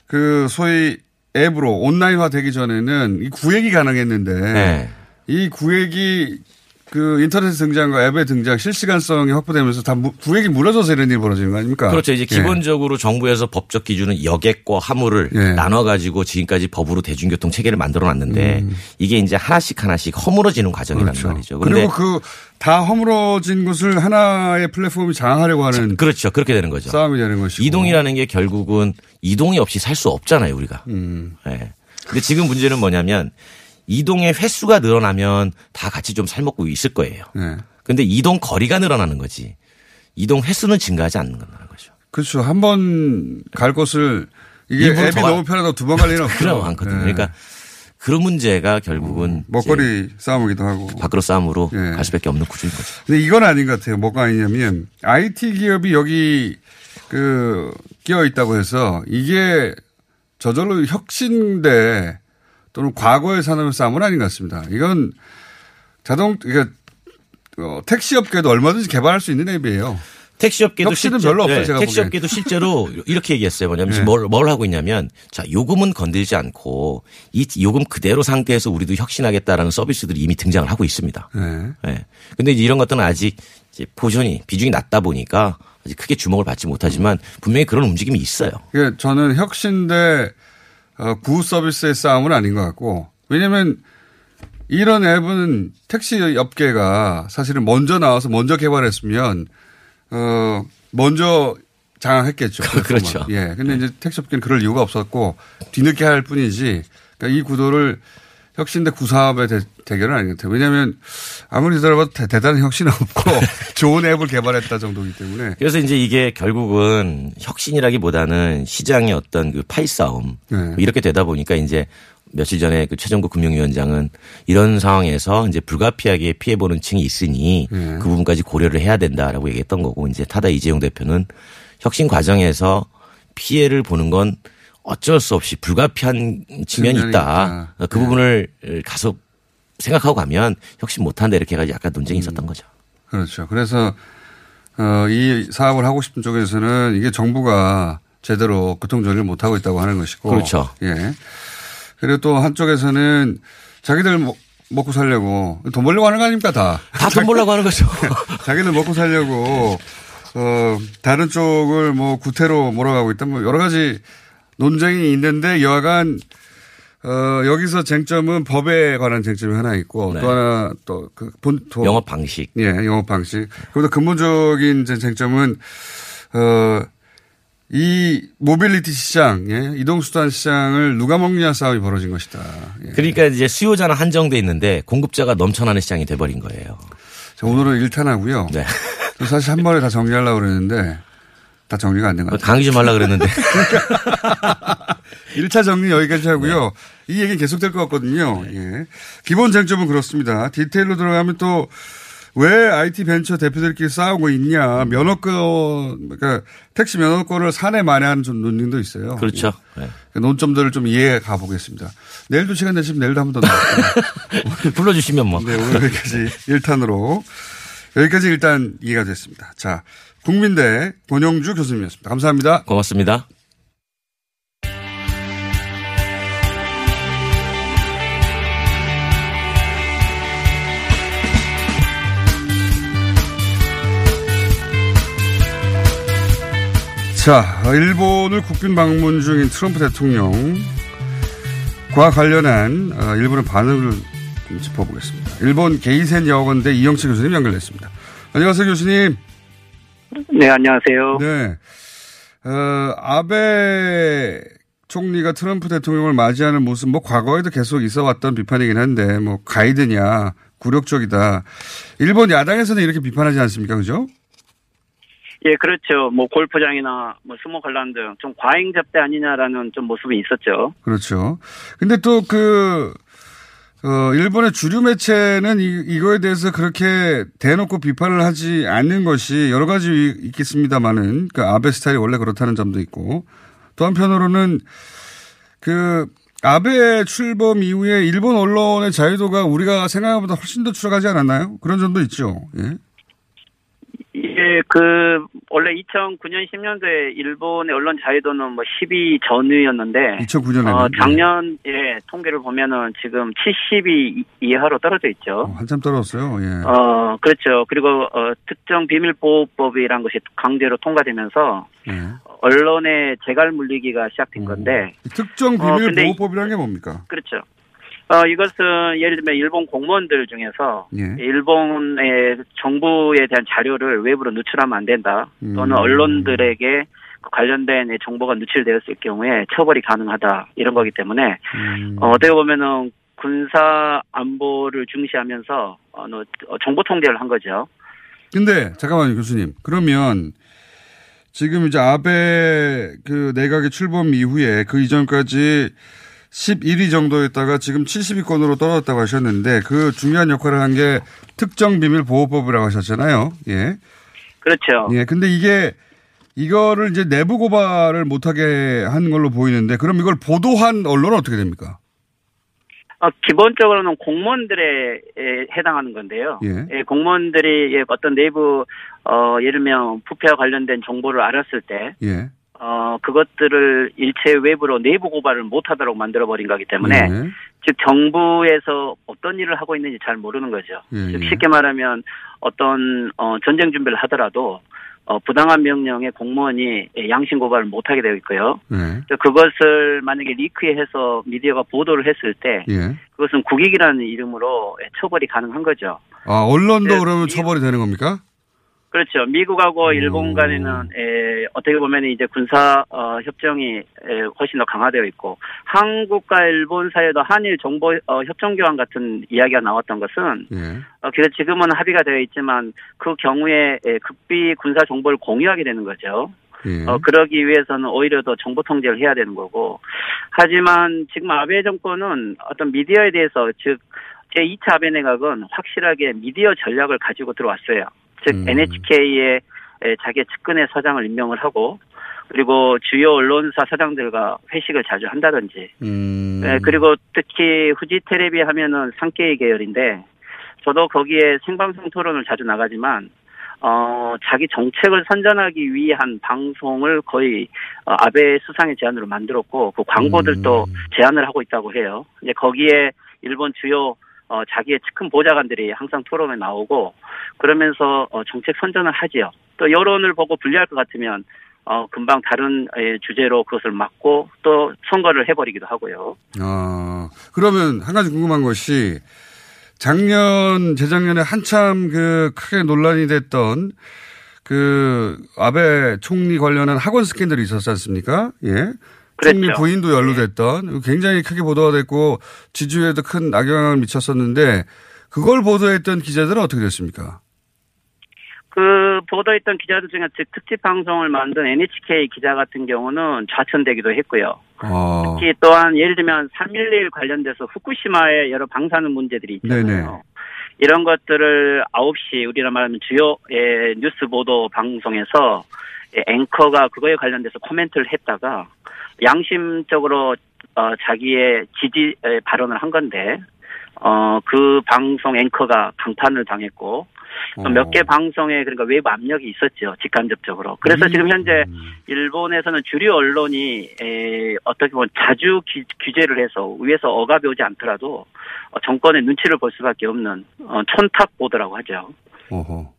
그 소위 앱으로 온라인화 되기 전에는 이 구획이 가능했는데 네. 이 구획이 그 인터넷 등장과 앱의 등장 실시간성이 확보되면서 다 무- 구획이 무너져서 이런 일이 벌어지는 거 아닙니까? 그렇죠. 이제 예. 기본적으로 정부에서 법적 기준은 여객과 화물을 예. 나눠 가지고 지금까지 법으로 대중교통 체계를 만들어 놨는데 이게 이제 하나씩 하나씩 허물어지는 과정이라는 음. 그렇죠. 말이죠. 그리고 그 다 허물어진 것을 하나의 플랫폼이 장악하려고 하는 그렇죠. 그렇게 되는 거죠. 싸움이 되는 것이고. 이동이라는 게 결국은 이동이 없이 살 수 없잖아요, 우리가. 음. 예. 근데 지금 문제는 뭐냐면 이동의 횟수가 늘어나면 다 같이 좀 살먹고 있을 거예요. 네. 근데 이동 거리가 늘어나는 거지. 이동 횟수는 증가하지 않는 거라는 거죠. 그렇죠. 한 번 갈 곳을 이게 앱이 더 가- 너무 편하다고 두번 갈 일은 없죠. 그럼 많거든요. 네. 그러니까 그런 문제가 결국은 먹거리 싸움이기도 하고. 밖으로 싸움으로 예. 갈 수밖에 없는 구조인 거죠. 근데 이건 아닌 것 같아요. 뭐가 아니냐면 IT 기업이 여기 그 끼어 있다고 해서 이게 저절로 혁신대 또는 과거의 산업의 싸움은 아닌 것 같습니다. 이건 자동 그러니까 어, 택시 업계도 얼마든지 개발할 수 있는 앱이에요. 택시 업계도 혁신은 실제- 별로 없어요. 네, 택시업계도 실제로 이렇게 얘기했어요. 뭐냐면 네. 지금 뭘, 뭘 하고 있냐면 자 요금은 건들지 않고 이 요금 그대로 상태에서 우리도 혁신하겠다라는 서비스들이 이미 등장을 하고 있습니다. 네. 네. 근데 이런 것들은 아직 포션이 비중이 낮다 보니까 아직 크게 주목을 받지 못하지만 분명히 그런 움직임이 있어요. 이게 저는 혁신 대 어, 구호 서비스의 싸움은 아닌 것 같고 왜냐하면 이런 앱은 택시 업계가 사실은 먼저 나와서 먼저 개발했으면 어 먼저 장악했겠죠. 그렇죠. 예. 근데 이제 택시 업계는 그럴 이유가 없었고 뒤늦게 할 뿐이지. 그러니까 이 구도를 혁신대 구사업의 대, 대결은 아닌 것 같아요. 왜냐하면 아무리 들어봐도 대, 대단한 혁신은 없고 좋은 앱을 개발했다 정도이기 때문에. 그래서 이제 이게 결국은 혁신이라기보다는 시장의 어떤 그 파이 싸움 네. 이렇게 되다 보니까 이제 며칠 전에 그 최종국 금융위원장은 이런 상황에서 이제 불가피하게 피해보는 층이 있으니 네. 그 부분까지 고려를 해야 된다라고 얘기했던 거고 이제 타다 이재용 대표는 혁신 과정에서 피해를 보는 건 어쩔 수 없이 불가피한 측면이 있다. 있다. 그 네. 부분을 가서 생각하고 가면 혁신 못한다 이렇게 해가지고 약간 논쟁이 있었던 음. 거죠. 그렇죠. 그래서 어, 이 사업을 하고 싶은 쪽에서는 이게 정부가 제대로 교통정리를 못하고 있다고 하는 것이고. 그렇죠. 예. 그리고 또 한쪽에서는 자기들 먹- 먹고 살려고 돈 벌려고 하는 거 아닙니까 다. 다 돈 벌려고 하는 거죠. 자기들 먹고 살려고 어, 다른 쪽을 뭐 구태로 몰아가고 있다. 뭐 여러 가지 논쟁이 있는데 여하간 어, 여기서 쟁점은 법에 관한 쟁점이 하나 있고 네. 또 하나 또그 본, 또 영업 방식. 예, 영업 방식. 그보다 근본적인 쟁점은 어, 이 모빌리티 시장, 예, 이동수단 시장을 누가 먹느냐 싸움이 벌어진 것이다. 예. 그러니까 이제 수요자는 한정돼 있는데 공급자가 넘쳐나는 시장이 돼버린 거예요. 자, 오늘은 일탄하고요. 네. 사실 한 번에 다 정리하려고 그랬는데 다 정리가 안 된 것 같아요. 강의 좀 하려고 그랬는데. 1차 정리 여기까지 하고요. 이 얘기 계속될 것 같거든요. 예. 기본 쟁점은 그렇습니다. 디테일로 들어가면 또 왜 IT 벤처 대표들끼리 싸우고 있냐. 면허권, 그러니까 택시 면허권을 사내 만회하는 좀 논쟁도 있어요. 그렇죠. 예. 네. 그 논점들을 좀 이해해 가보겠습니다. 내일도 시간 되시면 내일도 한 번 더 나올게요. 불러주시면 뭐. 네, 오늘 여기까지 1탄으로. 여기까지 일단 이해가 됐습니다. 자, 국민대 권영주 교수님이었습니다. 감사합니다. 고맙습니다. 자, 일본을 국빈 방문 중인 트럼프 대통령과 관련한 어, 일본의 반응을 좀 짚어보겠습니다. 일본 게이센 여학원대 이영채 교수님 연결됐습니다. 안녕하세요, 교수님. 네, 안녕하세요. 네. 어, 아베 총리가 트럼프 대통령을 맞이하는 모습, 뭐, 과거에도 계속 있어 왔던 비판이긴 한데, 뭐, 가이드냐, 굴욕적이다. 일본 야당에서는 이렇게 비판하지 않습니까? 그죠? 예, 그렇죠. 뭐, 골프장이나 뭐, 스모 관람 등좀 과잉 접대 아니냐라는 좀 모습이 있었죠. 그렇죠. 근데 또 그, 어, 일본의 주류 매체는 이, 이거에 대해서 그렇게 대놓고 비판을 하지 않는 것이 여러 가지 있겠습니다만은, 그 아베 스타일이 원래 그렇다는 점도 있고, 또 한편으로는 그 아베 출범 이후에 일본 언론의 자유도가 우리가 생각보다 훨씬 더 추락하지 않았나요? 그런 점도 있죠. 예. 예, 그, 원래 2009년, 10년도에 일본의 언론 자유도는 뭐 10위 전위였는데. 2009년에. 어, 작년, 예, 통계를 보면은 지금 70위 이하로 떨어져 있죠. 어, 한참 떨어졌어요. 예. 어, 그렇죠. 그리고, 어, 특정 비밀보호법이란 것이 강제로 통과되면서. 예. 언론의 재갈 물리기가 시작된 건데. 특정 어, 비밀보호법이라는 게 뭡니까? 그렇죠. 어, 이것은 예를 들면 일본 공무원들 중에서 예. 일본의 정부에 대한 자료를 외부로 누출하면 안 된다. 또는 음. 언론들에게 그 관련된 정보가 누출되었을 경우에 처벌이 가능하다. 이런 거기 때문에 음. 어, 어떻게 보면은 군사 안보를 중시하면서 어, 어, 정보 통제를 한 거죠. 근데 잠깐만요, 교수님. 그러면 지금 이제 아베 그 내각의 출범 이후에 그 이전까지 11위 정도였다가 지금 70위권으로 떨어졌다고 하셨는데 그 중요한 역할을 한 게 특정 비밀 보호법이라고 하셨잖아요. 예. 그렇죠. 예. 근데 이게 이거를 이제 내부 고발을 못하게 한 걸로 보이는데 그럼 이걸 보도한 언론은 어떻게 됩니까? 어, 기본적으로는 공무원들에 에, 해당하는 건데요. 예. 예, 공무원들이 예, 어떤 내부 어, 예를 들면 부패와 관련된 정보를 알았을 때 예. 어, 그것들을 일체 외부로 내부 고발을 못하도록 만들어버린 거기 때문에, 예. 즉, 정부에서 어떤 일을 하고 있는지 잘 모르는 거죠. 예, 즉, 예. 쉽게 말하면 어떤, 어, 전쟁 준비를 하더라도, 어, 부당한 명령에 공무원이 양심 고발을 못하게 되어 있고요. 예. 또 그것을 만약에 리크해서 미디어가 보도를 했을 때, 예. 그것은 국익이라는 이름으로 처벌이 가능한 거죠. 아, 언론도 네, 그러면 처벌이 되는 겁니까? 그렇죠. 미국하고 일본 간에는 에, 어떻게 보면 이제 군사 어, 협정이 에, 훨씬 더 강화되어 있고 한국과 일본 사이에도 한일 정보 어, 협정 교환 같은 이야기가 나왔던 것은 예. 어, 그래서 지금은 합의가 되어 있지만 그 경우에 에, 극비 군사 정보를 공유하게 되는 거죠. 예. 어, 그러기 위해서는 오히려 더 정보 통제를 해야 되는 거고. 하지만 지금 아베 정권은 어떤 미디어에 대해서 즉 제2차 아베 내각은 확실하게 미디어 전략을 가지고 들어왔어요. 즉 음. NHK에 자기 측근의 사장을 임명을 하고 그리고 주요 언론사 사장들과 회식을 자주 한다든지 음. 네, 그리고 특히 후지 테레비 하면은 상케이 계열인데 저도 거기에 생방송 토론을 자주 나가지만 어 자기 정책을 선전하기 위한 방송을 거의 어, 아베 수상의 제안으로 만들었고 그 광고들도 제안을 하고 있다고 해요. 이제 거기에 일본 주요 어, 자기의 측근 보좌관들이 항상 토론에 나오고 그러면서 어, 정책 선전을 하지요. 또 여론을 보고 불리할 것 같으면 어, 금방 다른 에, 주제로 그것을 막고 또 선거를 해버리기도 하고요. 아, 그러면 한 가지 궁금한 것이 작년, 재작년에 한참 그 크게 논란이 됐던 그 아베 총리 관련한 학원 스캔들이 있었지 않습니까? 예. 그랬죠. 부인도 연루됐던 굉장히 크게 보도가 됐고 지지율에도 큰 악영향을 미쳤었는데 그걸 보도했던 기자들은 어떻게 됐습니까? 그 보도했던 기자들 중에 즉 특집 방송을 만든 NHK 기자 같은 경우는 좌천되기도 했고요. 어. 특히 또한 예를 들면 3.11 관련돼서 후쿠시마의 여러 방사능 문제들이 있잖아요. 네네. 이런 것들을 9시 우리나라 말하면 주요 예, 뉴스 보도 방송에서 예, 앵커가 그거에 관련돼서 코멘트를 했다가 양심적으로 어, 자기의 지지 에, 발언을 한 건데 어, 그 방송 앵커가 강판을 당했고 어. 몇개 방송에 그러니까 외부 압력이 있었죠 직간접적으로. 그래서 음. 지금 현재 일본에서는 주류 언론이 에, 어떻게 보면 자주 기- 규제를 해서 위에서 억압이 오지 않더라도 어, 정권의 눈치를 볼 수밖에 없는 어, 촌탁 보도라고 하죠. 어허.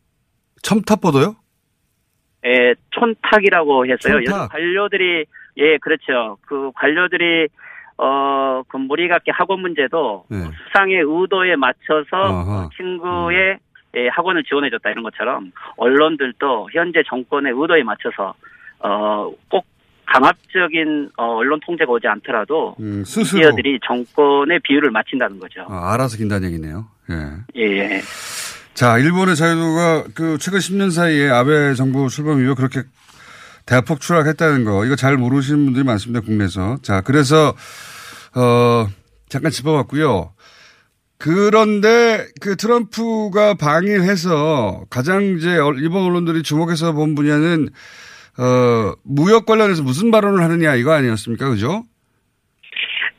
첨탑 보도요? 에, 촌탁이라고 해서요. 촌탁. 여러 관료들이 예 그렇죠. 그 관료들이 어, 그 무리각계 학원 문제도 네. 수상의 의도에 맞춰서 아하. 친구의 예, 학원을 지원해줬다 이런 것처럼 언론들도 현재 정권의 의도에 맞춰서 어, 꼭 강압적인 어, 언론 통제가 오지 않더라도 음, 스스로 미디어들이 정권의 비율을 맞춘다는 거죠. 어, 알아서 긴다는 얘기네요. 예. 예, 예. 자, 일본의 자유도가 그 최근 10년 사이에 아베 정부 출범 이후 그렇게 대폭 추락했다는 거, 이거 잘 모르시는 분들이 많습니다, 국내에서. 자, 그래서, 어, 잠깐 짚어봤고요. 그런데 그 트럼프가 방일해서 가장 이제 어, 일본 언론들이 주목해서 본 분야는, 어, 무역 관련해서 무슨 발언을 하느냐 이거 아니었습니까? 그죠?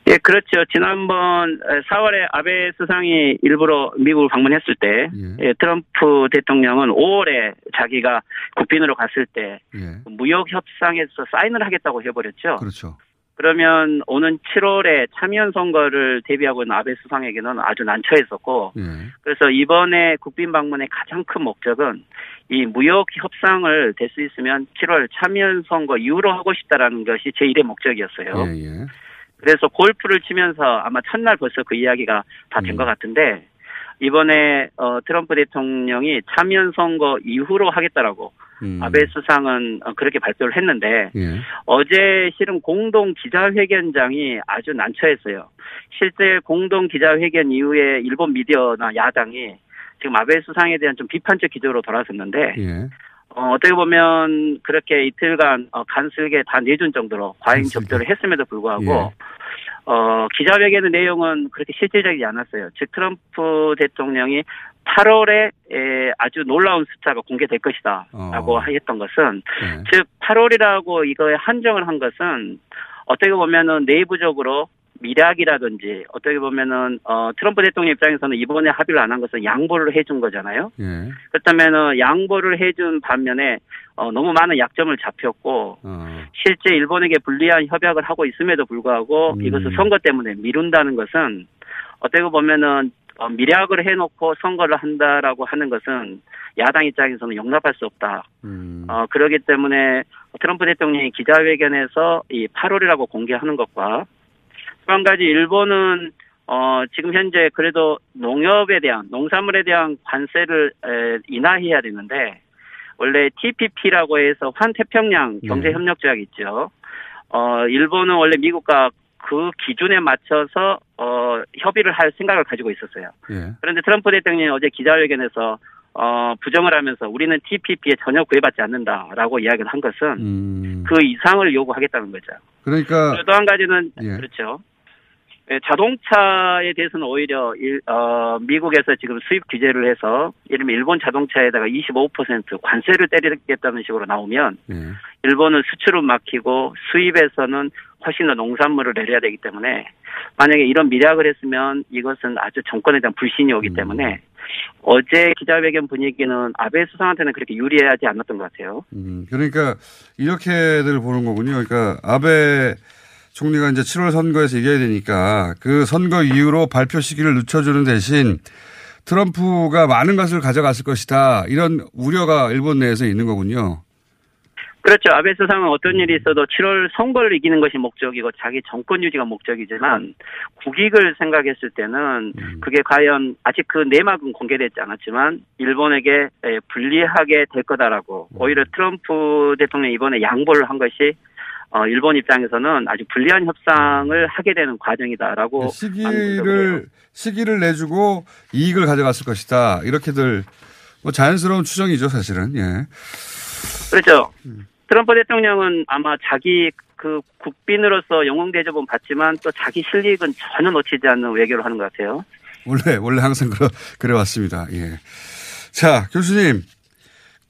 예, 그렇죠. 지난번 4월에 아베 수상이 일부러 미국을 방문했을 때, 예, 트럼프 대통령은 5월에 자기가 국빈으로 갔을 때 예. 무역 협상에서 사인을 하겠다고 해버렸죠. 그렇죠. 그러면 오는 7월에 참여연 선거를 대비하고 있는 아베 수상에게는 아주 난처했었고, 예. 그래서 이번에 국빈 방문의 가장 큰 목적은 이 무역 협상을 될 수 있으면 7월 참여연 선거 이후로 하고 싶다라는 것이 제1의 목적이었어요. 예, 예. 그래서 골프를 치면서 아마 첫날 벌써 그 이야기가 다 된것 같은데 이번에 어, 트럼프 대통령이 참여연 선거 이후로 하겠다라고 음. 아베 수상은 어, 그렇게 발표를 했는데 예. 어제 실은 공동 기자회견장이 아주 난처했어요. 실제 공동 기자회견 이후에 일본 미디어나 야당이 지금 아베 수상에 대한 좀 비판적 기조로 돌아섰는데 예. 어, 어떻게 보면 그렇게 이틀간 어, 간슬게 다 내준 정도로 과잉 접대를 했음에도 불구하고 예. 어, 기자회견의 내용은 그렇게 실질적이지 않았어요. 즉 트럼프 대통령이 8월에 에, 아주 놀라운 숫자가 공개될 것이다라고 어. 했던 것은 예. 즉 8월이라고 이거에 한정을 한 것은 어떻게 보면은 내부적으로 미략이라든지 어떻게 보면은 어 트럼프 대통령 입장에서는 이번에 합의를 안 한 것은 양보를 해준 거잖아요. 예. 그렇다면은 양보를 해준 반면에 어 너무 많은 약점을 잡혔고 어. 실제 일본에게 불리한 협약을 하고 있음에도 불구하고 음. 이것을 선거 때문에 미룬다는 것은 어떻게 보면은 어, 미략을 해놓고 선거를 한다라고 하는 것은 야당 입장에서는 용납할 수 없다. 음. 어, 그러기 때문에 트럼프 대통령이 기자회견에서 이 8월이라고 공개하는 것과 또 한 가지 일본은 어, 지금 현재 그래도 농협에 대한 농산물에 대한 관세를 에, 인하해야 되는데 원래 TPP라고 해서 환태평양 경제협력조약이 있죠. 어, 일본은 원래 미국과 그 기준에 맞춰서 어, 협의를 할 생각을 가지고 있었어요. 예. 그런데 트럼프 대통령이 어제 기자회견에서 어, 부정을 하면서 우리는 TPP에 전혀 구애받지 않는다라고 이야기를 한 것은 음. 그 이상을 요구하겠다는 거죠. 그러니까 또 한 가지는 예. 그렇죠. 예, 자동차에 대해서는 오히려 일, 어, 미국에서 지금 수입 규제를 해서 이르면 일본 자동차에다가 25% 관세를 때리겠다는 식으로 나오면 예. 일본은 수출은 막히고 수입에서는 훨씬 더 농산물을 내려야 되기 때문에 만약에 이런 미략을 했으면 이것은 아주 정권에 대한 불신이 음. 오기 때문에 어제 기자회견 분위기는 아베 수상한테는 그렇게 유리하지 않았던 것 같아요. 음, 그러니까 이렇게들 보는 거군요. 그러니까 아베 총리가 이제 7월 선거에서 이겨야 되니까 그 선거 이후로 발표 시기를 늦춰주는 대신 트럼프가 많은 것을 가져갔을 것이다. 이런 우려가 일본 내에서 있는 거군요. 그렇죠. 아베 수상은 어떤 일이 있어도 7월 선거를 이기는 것이 목적이고 자기 정권 유지가 목적이지만 국익을 생각했을 때는 그게 과연 아직 그 내막은 공개되지 않았지만 일본에게 에, 불리하게 될 거다라고 오히려 트럼프 대통령이 이번에 양보를 한 것이 어, 일본 입장에서는 아주 불리한 협상을 하게 되는 과정이다라고 네, 시기를 시기를 내주고 이익을 가져갔을 것이다. 이렇게들 뭐 자연스러운 추정이죠, 사실은. 예. 그렇죠. 트럼프 대통령은 아마 자기 그 국빈으로서 영웅 대접은 받지만 또 자기 실익은 전혀 놓치지 않는 외교를 하는 것 같아요. 원래 원래 항상 그래 그래 왔습니다. 예. 자 교수님,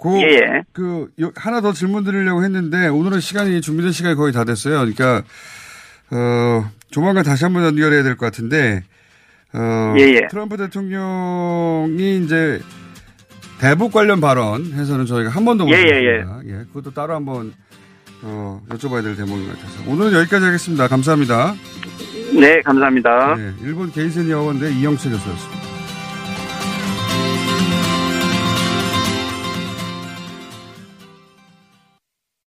그, 예. 그 요- 하나 더 질문 드리려고 했는데 오늘은 시간이 준비된 시간이 거의 다 됐어요. 그러니까 어 조만간 다시 한번 연결해야 될 것 같은데 어 예, 예. 트럼프 대통령이 이제 대북 관련 발언 해서는 저희가 한 번도 못 예, 예, 했습니다. 예, 그것도 따로 한번 어, 여쭤봐야 될 대목인 것 같아서 오늘은 여기까지 하겠습니다. 감사합니다. 네, 감사합니다. 네, 일본 게이센 여원대 이영채 교수였습니다.